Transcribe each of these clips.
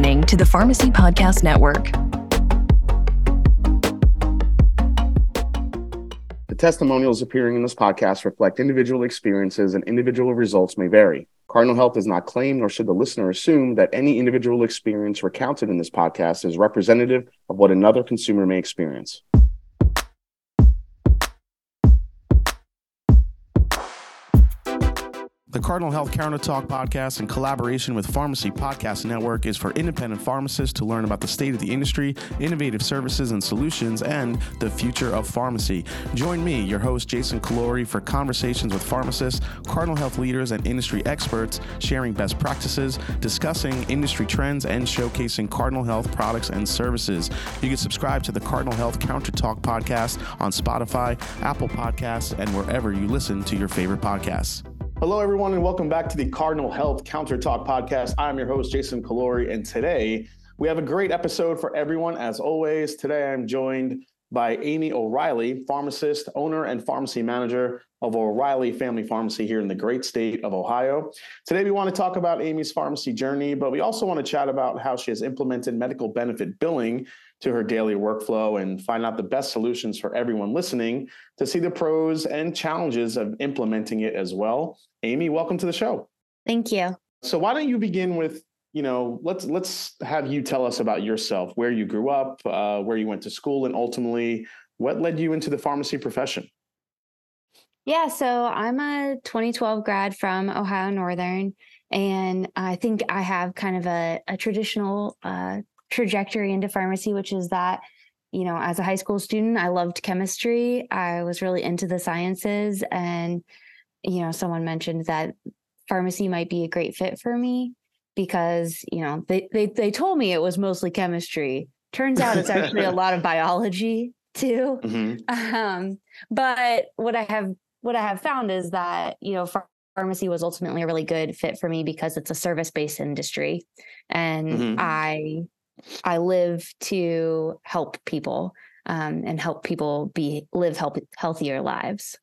listening to the Pharmacy Podcast Network. The testimonials appearing in this podcast reflect individual experiences and individual results may vary. Cardinal Health does not claim, nor should the listener assume, that any individual experience recounted in this podcast is representative of what another consumer may experience. Cardinal Health Counter Talk podcast, in collaboration with Pharmacy Podcast Network, is for independent pharmacists to learn about the state of the industry, innovative services and solutions, and the future of pharmacy. Join me, your host, Jason Calori, for conversations with pharmacists, Cardinal Health leaders, and industry experts, sharing best practices, discussing industry trends, and showcasing Cardinal Health products and services. You can subscribe to the Cardinal Health Counter Talk podcast on Spotify, Apple Podcasts, and wherever you listen to your favorite podcasts. Hello, everyone, and welcome back to the Cardinal Health Counter Talk podcast. I'm your host, Jason Calori, and today we have a great episode for everyone. As always, today I'm joined by Aimee O'Reilly, pharmacist, owner, and pharmacy manager of O'Reilly Family Pharmacy here in the great state of Ohio. Today, we want to talk about Aimee's pharmacy journey, but we also want to chat about how she has implemented medical benefit billing to her daily workflow and find out the best solutions for everyone listening to see the pros and challenges of implementing it as well. Aimee, welcome to the show. Thank you. So why don't you begin with, you know, let's let's have you tell us about yourself, where you grew up, uh, where you went to school, and ultimately what led you into the pharmacy profession. Yeah, so I'm a 2012 grad from Ohio Northern, and I think I have kind of a, a traditional uh, trajectory into pharmacy, which is that, you know, as a high school student, I loved chemistry. I was really into the sciences. And, you know, someone mentioned that pharmacy might be a great fit for me because, you know, they, they, they told me it was mostly chemistry. Turns out it's actually a lot of biology too. Mm-hmm. Um, but what I have what I have found is that, you know, pharmacy was ultimately a really good fit for me because it's a service-based industry and mm-hmm. I I live to help people um, and help people be live help, healthier lives.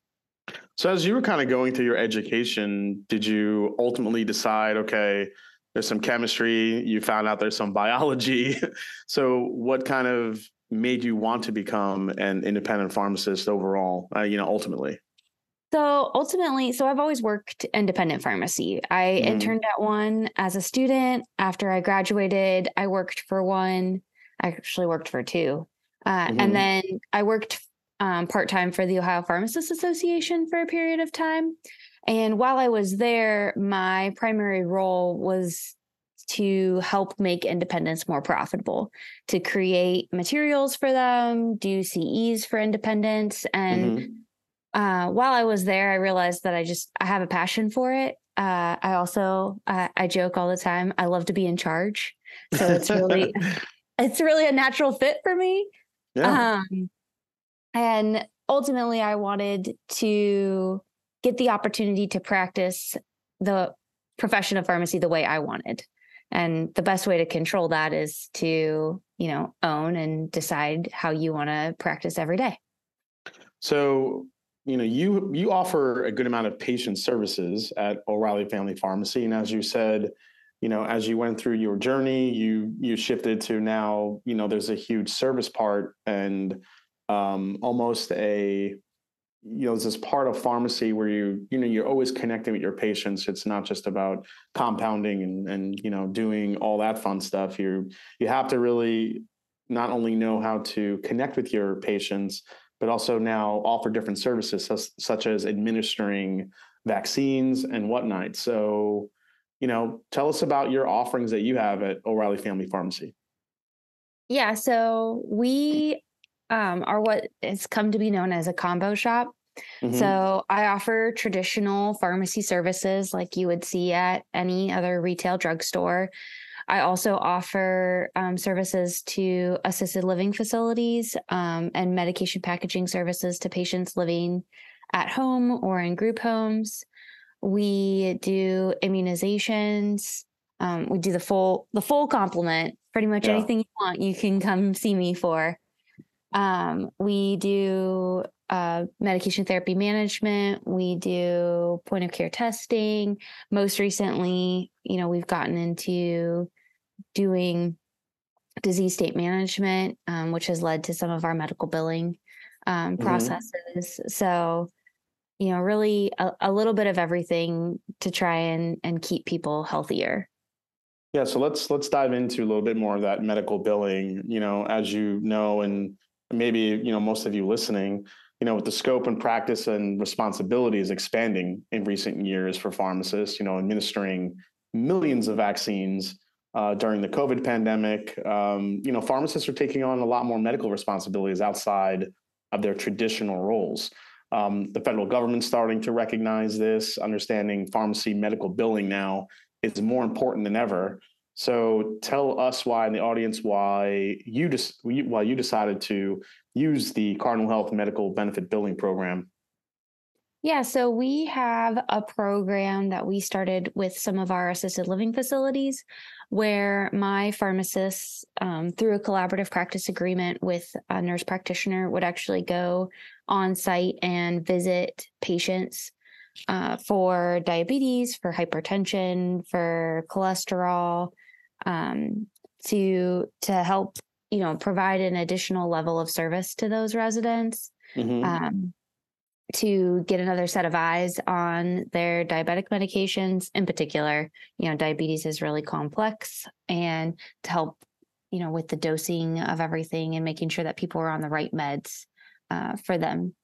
So, as you were kind of going through your education, did you ultimately decide, okay, there's some chemistry, you found out there's some biology. so, what kind of made you want to become an independent pharmacist overall, uh, you know, ultimately? So ultimately, so I've always worked independent pharmacy. I mm. interned at one as a student. After I graduated, I worked for one. I actually worked for two. Uh, mm-hmm. And then I worked um, part time for the Ohio Pharmacists Association for a period of time. And while I was there, my primary role was to help make independents more profitable, to create materials for them, do CEs for independents, and mm-hmm uh, while I was there, I realized that I just I have a passion for it. Uh, I also uh, I joke all the time. I love to be in charge, so it's really it's really a natural fit for me. Yeah. Um, and ultimately, I wanted to get the opportunity to practice the profession of pharmacy the way I wanted. And the best way to control that is to, you know, own and decide how you want to practice every day. So you know you you offer a good amount of patient services at O'Reilly Family Pharmacy, and as you said, you know as you went through your journey, you you shifted to now you know there's a huge service part and um, almost a you know this part of pharmacy where you you know you're always connecting with your patients it's not just about compounding and and you know doing all that fun stuff you you have to really not only know how to connect with your patients but also now offer different services such as administering vaccines and whatnot. So, you know, tell us about your offerings that you have at O'Reilly Family Pharmacy. Yeah, so we um, are what has come to be known as a combo shop. Mm-hmm. So I offer traditional pharmacy services like you would see at any other retail drugstore. I also offer um, services to assisted living facilities um, and medication packaging services to patients living at home or in group homes. We do immunizations. Um, we do the full the full complement. Pretty much yeah. anything you want, you can come see me for. Um, we do uh, medication therapy management. We do point of care testing. Most recently, you know, we've gotten into doing disease state management, um, which has led to some of our medical billing um, mm-hmm. processes. So, you know, really a, a, little bit of everything to try and and keep people healthier. Yeah, so let's let's dive into a little bit more of that medical billing. You know, as you know, and maybe you know most of you listening, you know, with the scope and practice and responsibilities expanding in recent years for pharmacists, you know, administering millions of vaccines uh, during the COVID pandemic. Um, you know, pharmacists are taking on a lot more medical responsibilities outside of their traditional roles. Um, the federal government's starting to recognize this, understanding pharmacy medical billing now is more important than ever. So tell us why in the audience why you just why you decided to use the Cardinal Health Medical Benefit Billing Program. Yeah, so we have a program that we started with some of our assisted living facilities where my pharmacist, um, through a collaborative practice agreement with a nurse practitioner, would actually go on site and visit patients uh, for diabetes, for hypertension, for cholesterol, um, to to help you know provide an additional level of service to those residents. Mm-hmm. Um, to get another set of eyes on their diabetic medications in particular you know diabetes is really complex and to help you know with the dosing of everything and making sure that people are on the right meds uh, for them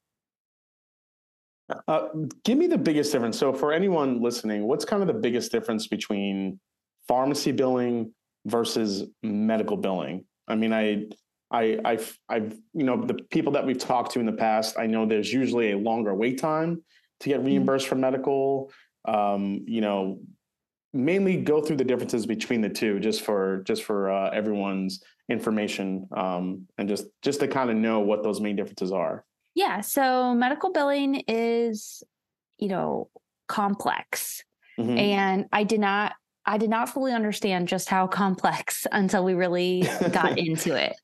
uh, give me the biggest difference so for anyone listening what's kind of the biggest difference between pharmacy billing versus medical billing i mean i I, I've, I've, you know, the people that we've talked to in the past, I know there's usually a longer wait time to get mm-hmm. reimbursed for medical. Um, you know, mainly go through the differences between the two, just for just for uh, everyone's information, um, and just just to kind of know what those main differences are. Yeah. So medical billing is, you know, complex, mm-hmm. and I did not I did not fully understand just how complex until we really got into it.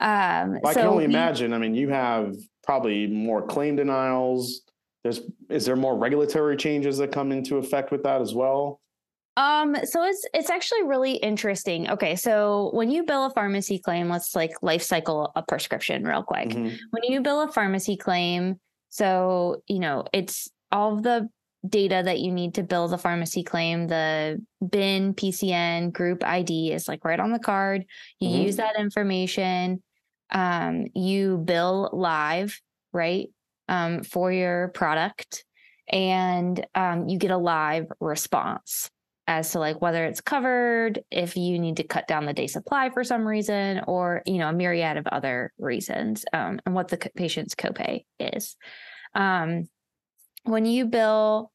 Um, well, I so can only we, imagine. I mean, you have probably more claim denials. There's is there more regulatory changes that come into effect with that as well? Um, so it's it's actually really interesting. Okay, so when you bill a pharmacy claim, let's like life cycle a prescription real quick. Mm-hmm. When you bill a pharmacy claim, so you know it's all of the data that you need to bill the pharmacy claim, the BIN, PCN, group ID is like right on the card. You mm-hmm. use that information um, you bill live, right, um, for your product, and um, you get a live response as to like whether it's covered, if you need to cut down the day supply for some reason, or you know a myriad of other reasons, um, and what the patient's copay is. Um, when you bill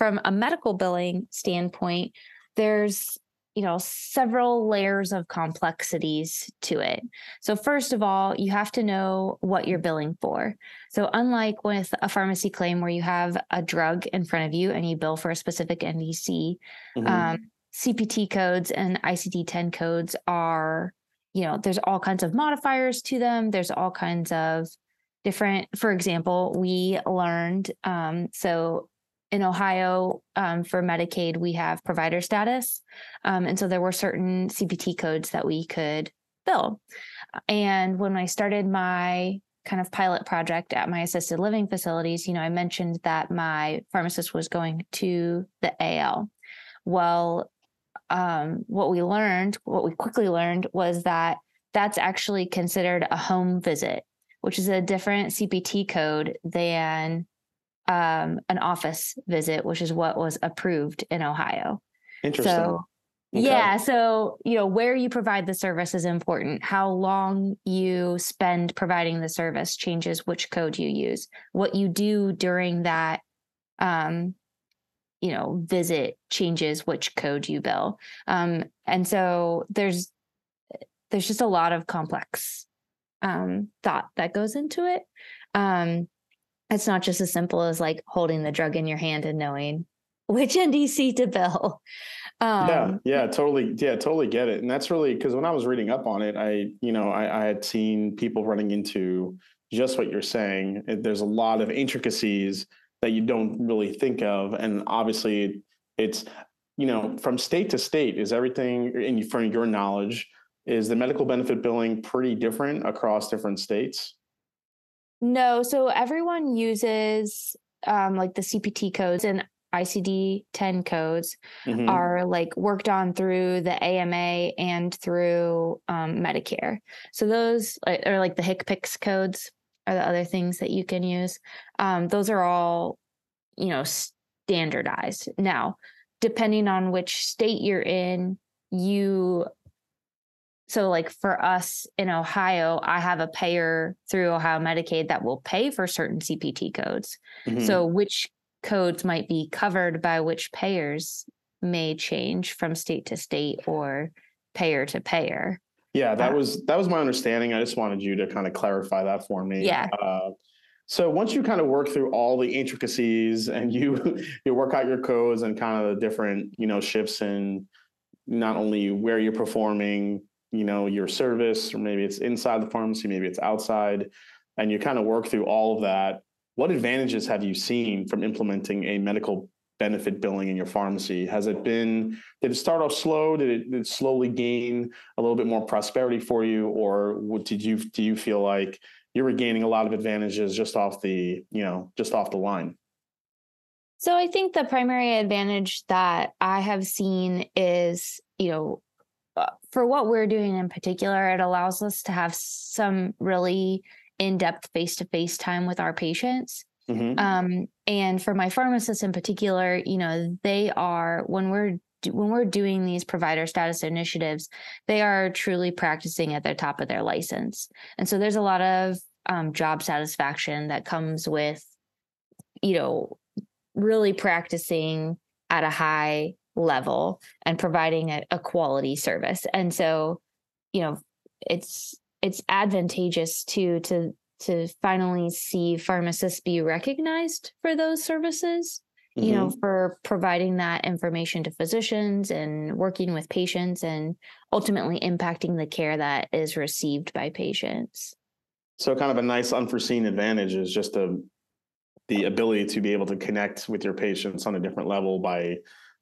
from a medical billing standpoint, there's you know several layers of complexities to it. So first of all you have to know what you're billing for. So unlike with a pharmacy claim where you have a drug in front of you and you bill for a specific ndc mm-hmm. um, cpt codes and icd-10 codes are you know there's all kinds of modifiers to them. There's all kinds of different for example we learned um, so in Ohio um, for Medicaid, we have provider status. Um, and so there were certain CPT codes that we could bill. And when I started my kind of pilot project at my assisted living facilities, you know, I mentioned that my pharmacist was going to the AL. Well, um, what we learned, what we quickly learned was that that's actually considered a home visit, which is a different CPT code than um, an office visit, which is what was approved in Ohio. Interesting. So, okay. yeah. So, you know, where you provide the service is important. How long you spend providing the service changes which code you use. What you do during that, um, you know, visit changes which code you bill. Um, and so there's there's just a lot of complex um, thought that goes into it. Um, it's not just as simple as like holding the drug in your hand and knowing which NDC to bill. Um, yeah, yeah, totally. Yeah, totally get it. And that's really because when I was reading up on it, I, you know, I, I had seen people running into just what you're saying. There's a lot of intricacies that you don't really think of. And obviously, it's you know, from state to state, is everything, in from your knowledge, is the medical benefit billing pretty different across different states? No, so everyone uses um, like the CPT codes and ICD 10 codes mm-hmm. are like worked on through the AMA and through um, Medicare. So those are like the HCPCS codes are the other things that you can use. Um, those are all, you know, standardized. Now, depending on which state you're in, you so like for us in ohio i have a payer through ohio medicaid that will pay for certain cpt codes. Mm-hmm. so which codes might be covered by which payers may change from state to state or payer to payer. Yeah that uh, was that was my understanding. I just wanted you to kind of clarify that for me. Yeah. Uh, so once you kind of work through all the intricacies and you you work out your codes and kind of the different you know shifts in not only where you're performing you know your service or maybe it's inside the pharmacy maybe it's outside and you kind of work through all of that what advantages have you seen from implementing a medical benefit billing in your pharmacy? Has it been did it start off slow? Did it, did it slowly gain a little bit more prosperity for you? Or what did you do you feel like you were gaining a lot of advantages just off the you know just off the line? So i think the primary advantage that i have seen is you know for what we're doing in particular, it allows us to have some really in depth face to face time with our patients. Mm-hmm. Um, and for my pharmacists in particular, you know, they are when we're when we're doing these provider status initiatives, they are truly practicing at the top of their license. And so there's a lot of um, job satisfaction that comes with, you know, really practicing at a high level and providing a, a quality service. And so, you know, it's it's advantageous to to to finally see pharmacists be recognized for those services mm-hmm. you know mm-hmm. for providing that information to physicians and working with patients and ultimately impacting the care that is received by patients so kind of a nice unforeseen advantage is just a, the ability to be able to connect with your patients on a different level by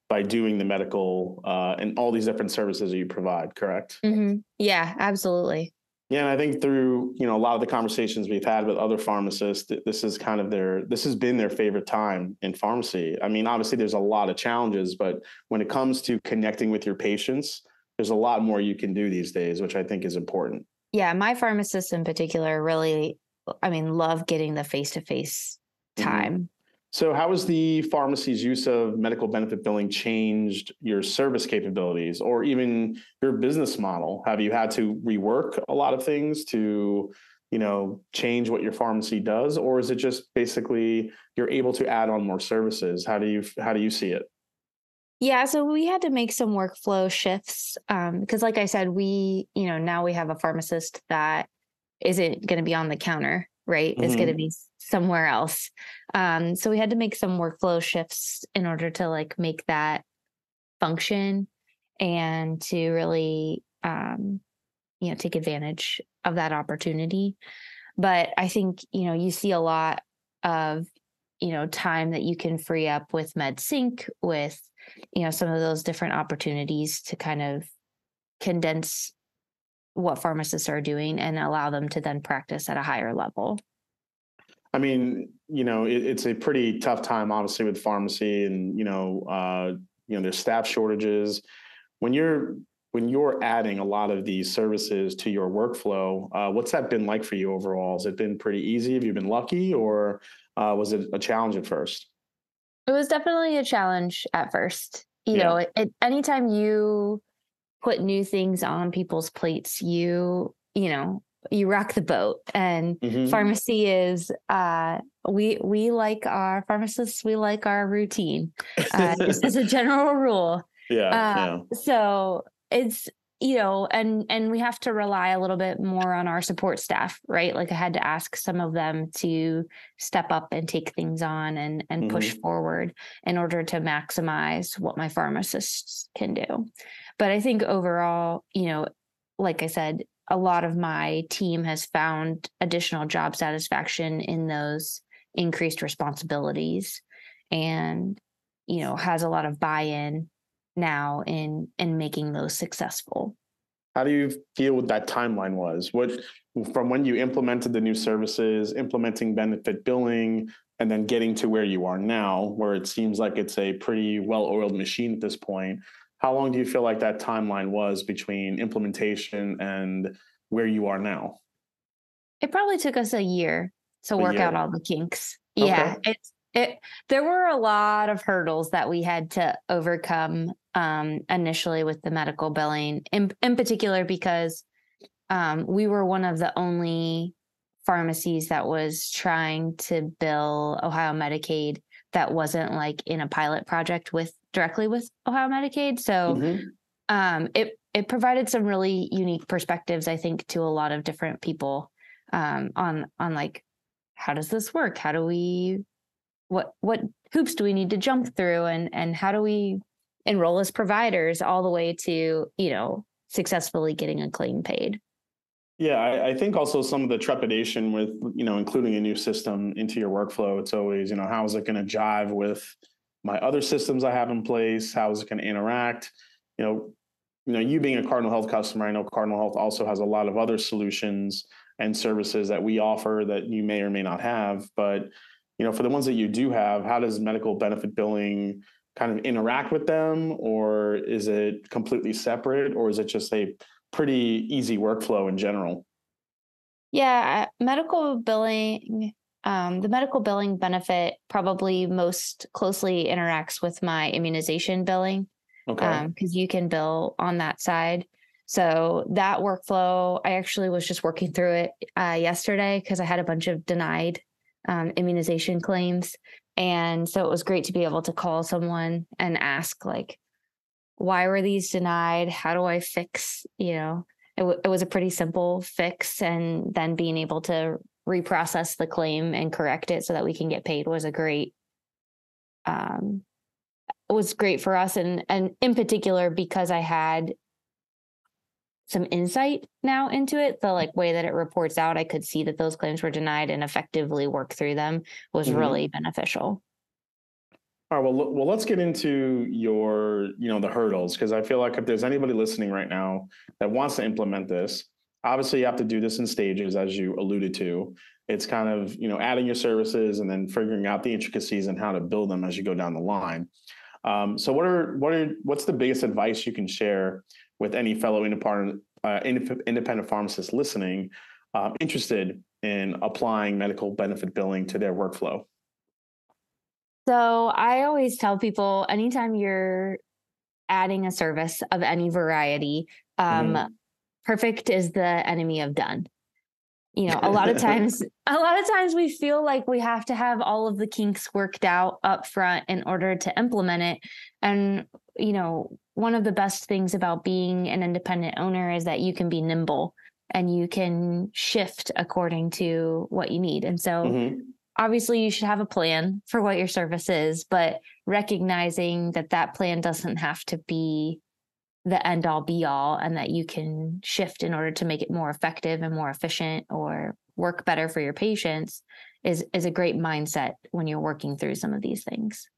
by doing the medical uh, and all these different services that you provide, correct? Mm-hmm. Yeah, absolutely. Yeah, and I think through you know a lot of the conversations we've had with other pharmacists, this is kind of their this has been their favorite time in pharmacy. I mean, obviously there's a lot of challenges, but when it comes to connecting with your patients, there's a lot more you can do these days, which I think is important. Yeah, my pharmacists in particular really, I mean, love getting the face to face time. So, how has the pharmacy's use of medical benefit billing changed your service capabilities or even your business model? Have you had to rework a lot of things to, you know, change what your pharmacy does, or is it just basically you're able to add on more services? How do you how do you see it? Yeah, so we had to make some workflow shifts because, um, like I said, we you know now we have a pharmacist that isn't going to be on the counter, right? Mm-hmm. It's going to be somewhere else. Um, so we had to make some workflow shifts in order to like make that function and to really um, you know take advantage of that opportunity. But I think you know you see a lot of you know time that you can free up with MedSync with you know some of those different opportunities to kind of condense what pharmacists are doing and allow them to then practice at a higher level. I mean, you know, it, it's a pretty tough time, obviously, with pharmacy, and you know, uh, you know, there's staff shortages. When you're when you're adding a lot of these services to your workflow, uh, what's that been like for you overall? Has it been pretty easy? Have you been lucky, or uh, was it a challenge at first? It was definitely a challenge at first. You yeah. know, it, it, anytime you put new things on people's plates, you you know you rock the boat. And mm-hmm. pharmacy is uh we we like our pharmacists we like our routine uh, just as a general rule. Yeah, uh, yeah. so it's you know and and we have to rely a little bit more on our support staff right? Like i had to ask some of them to step up and take things on and and mm-hmm. push forward in order to maximize what my pharmacists can do but i think overall you know like i said a lot of my team has found additional job satisfaction in those increased responsibilities and you know has a lot of buy-in now in in making those successful. How do you feel what that timeline was? What from when you implemented the new services, implementing benefit billing, and then getting to where you are now, where it seems like it's a pretty well-oiled machine at this point. How long do you feel like that timeline was between implementation and where you are now? It probably took us a year to work year. out all the kinks. Okay. Yeah, it's it. There were a lot of hurdles that we had to overcome um, initially with the medical billing, in in particular because um, we were one of the only pharmacies that was trying to bill Ohio Medicaid that wasn't like in a pilot project with directly with Ohio Medicaid. So mm-hmm. um, it it provided some really unique perspectives, I think, to a lot of different people um, on on like how does this work? How do we what what hoops do we need to jump through and and how do we enroll as providers all the way to you know successfully getting a claim paid yeah I, I, think also some of the trepidation with you know including a new system into your workflow it's always you know how is it going to jive with my other systems i have in place how is it going to interact? You know you know you being a cardinal health customer i know cardinal health also has a lot of other solutions and services that we offer that you may or may not have but you know for the ones that you do have how does medical benefit billing kind of interact with them? Or is it completely separate or is it just a pretty easy workflow in general? Yeah medical billing um, the medical billing benefit probably most closely interacts with my immunization billing okay because um, you can bill on that side so that workflow i actually was just working through it uh, yesterday because i had a bunch of denied um, immunization claims and so it was great to be able to call someone and ask, like, why were these denied? How do I fix? You know, it, w- it was a pretty simple fix. And then being able to reprocess the claim and correct it so that we can get paid was a great, um, was great for us. And, and in particular, because I had some insight now into it the like way that it reports out i could see that those claims were denied and effectively work through them was mm-hmm. really beneficial all right well well let's get into your you know the hurdles because i feel like if there's anybody listening right now that wants to implement this obviously you have to do this in stages as you alluded to it's kind of you know adding your services and then figuring out the intricacies and how to build them as you go down the line um, so what are what are what's the biggest advice you can share with any fellow independent uh, independent pharmacist listening uh, interested in applying medical benefit billing to their workflow? So I always tell people anytime you're adding a service of any variety, um, mm-hmm. Perfect is the enemy of done. You know, a lot of times, a lot of times we feel like we have to have all of the kinks worked out up front in order to implement it. And, you know, one of the best things about being an independent owner is that you can be nimble and you can shift according to what you need. And so mm-hmm. obviously you should have a plan for what your service is, but recognizing that that plan doesn't have to be the end all be all and that you can shift in order to make it more effective and more efficient or work better for your patients is is a great mindset when you're working through some of these things.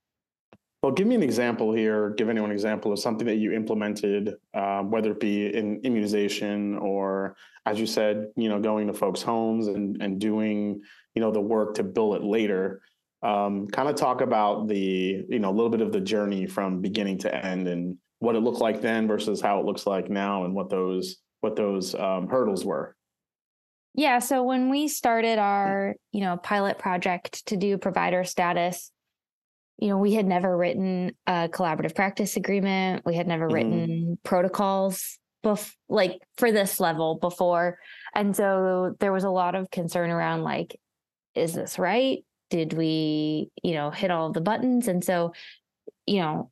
Well, give me an example here. Give anyone an example of something that you implemented, uh, whether it be in immunization or, as you said, you know, going to folks' homes and and doing, you know, the work to bill it later. Um, kind of talk about the, you know, a little bit of the journey from beginning to end and what it looked like then versus how it looks like now, and what those what those um, hurdles were. Yeah. So when we started our, you know, pilot project to do provider status you know, we had never written a collaborative practice agreement. We had never mm-hmm. written protocols bef- like for this level before. And so there was a lot of concern around like, is this right? Did we, you know, hit all the buttons? And so, you know,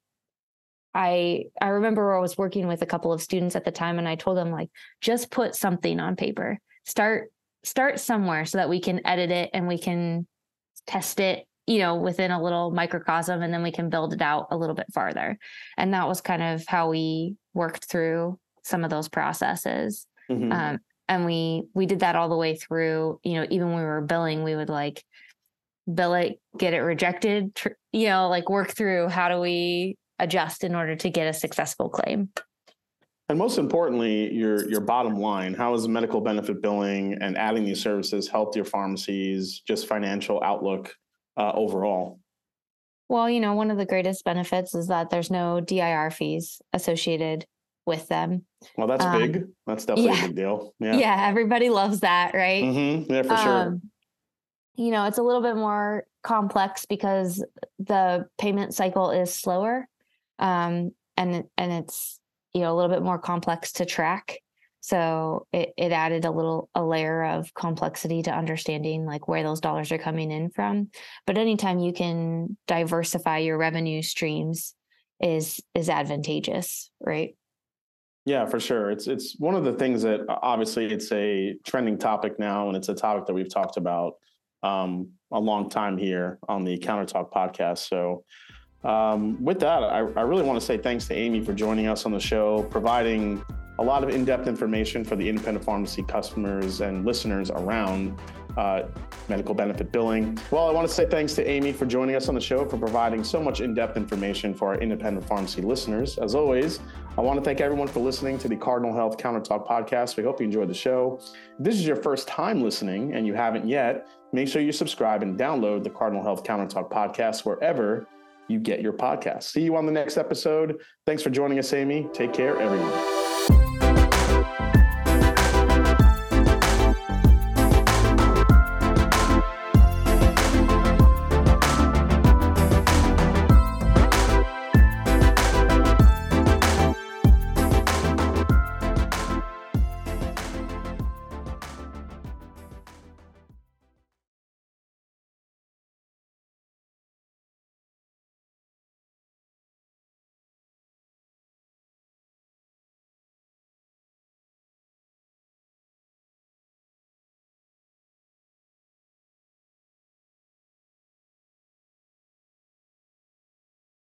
I I remember I was working with a couple of students at the time and I told them like just put something on paper. Start start somewhere so that we can edit it and we can test it you know, within a little microcosm, and then we can build it out a little bit farther. And that was kind of how we worked through some of those processes. Mm-hmm. Um, and we we did that all the way through. You know, even when we were billing, we would like bill it, get it rejected. Tr- you know, like work through how do we adjust in order to get a successful claim. And most importantly, your your bottom line. How has medical benefit billing and adding these services helped your pharmacies just financial outlook uh, overall? Well, you know, one of the greatest benefits is that there's no DIR fees associated with them. Well, that's um, big. That's definitely yeah. a big deal. Yeah. Yeah, everybody loves that, right? Mm-hmm. Yeah, for um, sure. You know, it's a little bit more complex because the payment cycle is slower. Um, and and it's you know a little bit more complex to track. So it, it added a little a layer of complexity to understanding like where those dollars are coming in from. But anytime you can diversify your revenue streams is is advantageous right? Yeah for sure. It's it's one of the things that obviously it's a trending topic now and it's a topic that we've talked about um, a long time here on the counter talk podcast. So um, with that, I, I really want to say thanks to Aimee for joining us on the show, providing a lot of in-depth information for the independent pharmacy customers and listeners around uh, medical benefit billing. Well, I want to say thanks to Aimee for joining us on the show for providing so much in-depth information for our independent pharmacy listeners. As always, I want to thank everyone for listening to the Cardinal Health Counter Talk podcast. We hope you enjoyed the show. If this is your first time listening and you haven't yet, make sure you subscribe and download the Cardinal Health Counter Talk podcast wherever you get your podcast. See you on the next episode. Thanks for joining us, Aimee. Take care, everyone.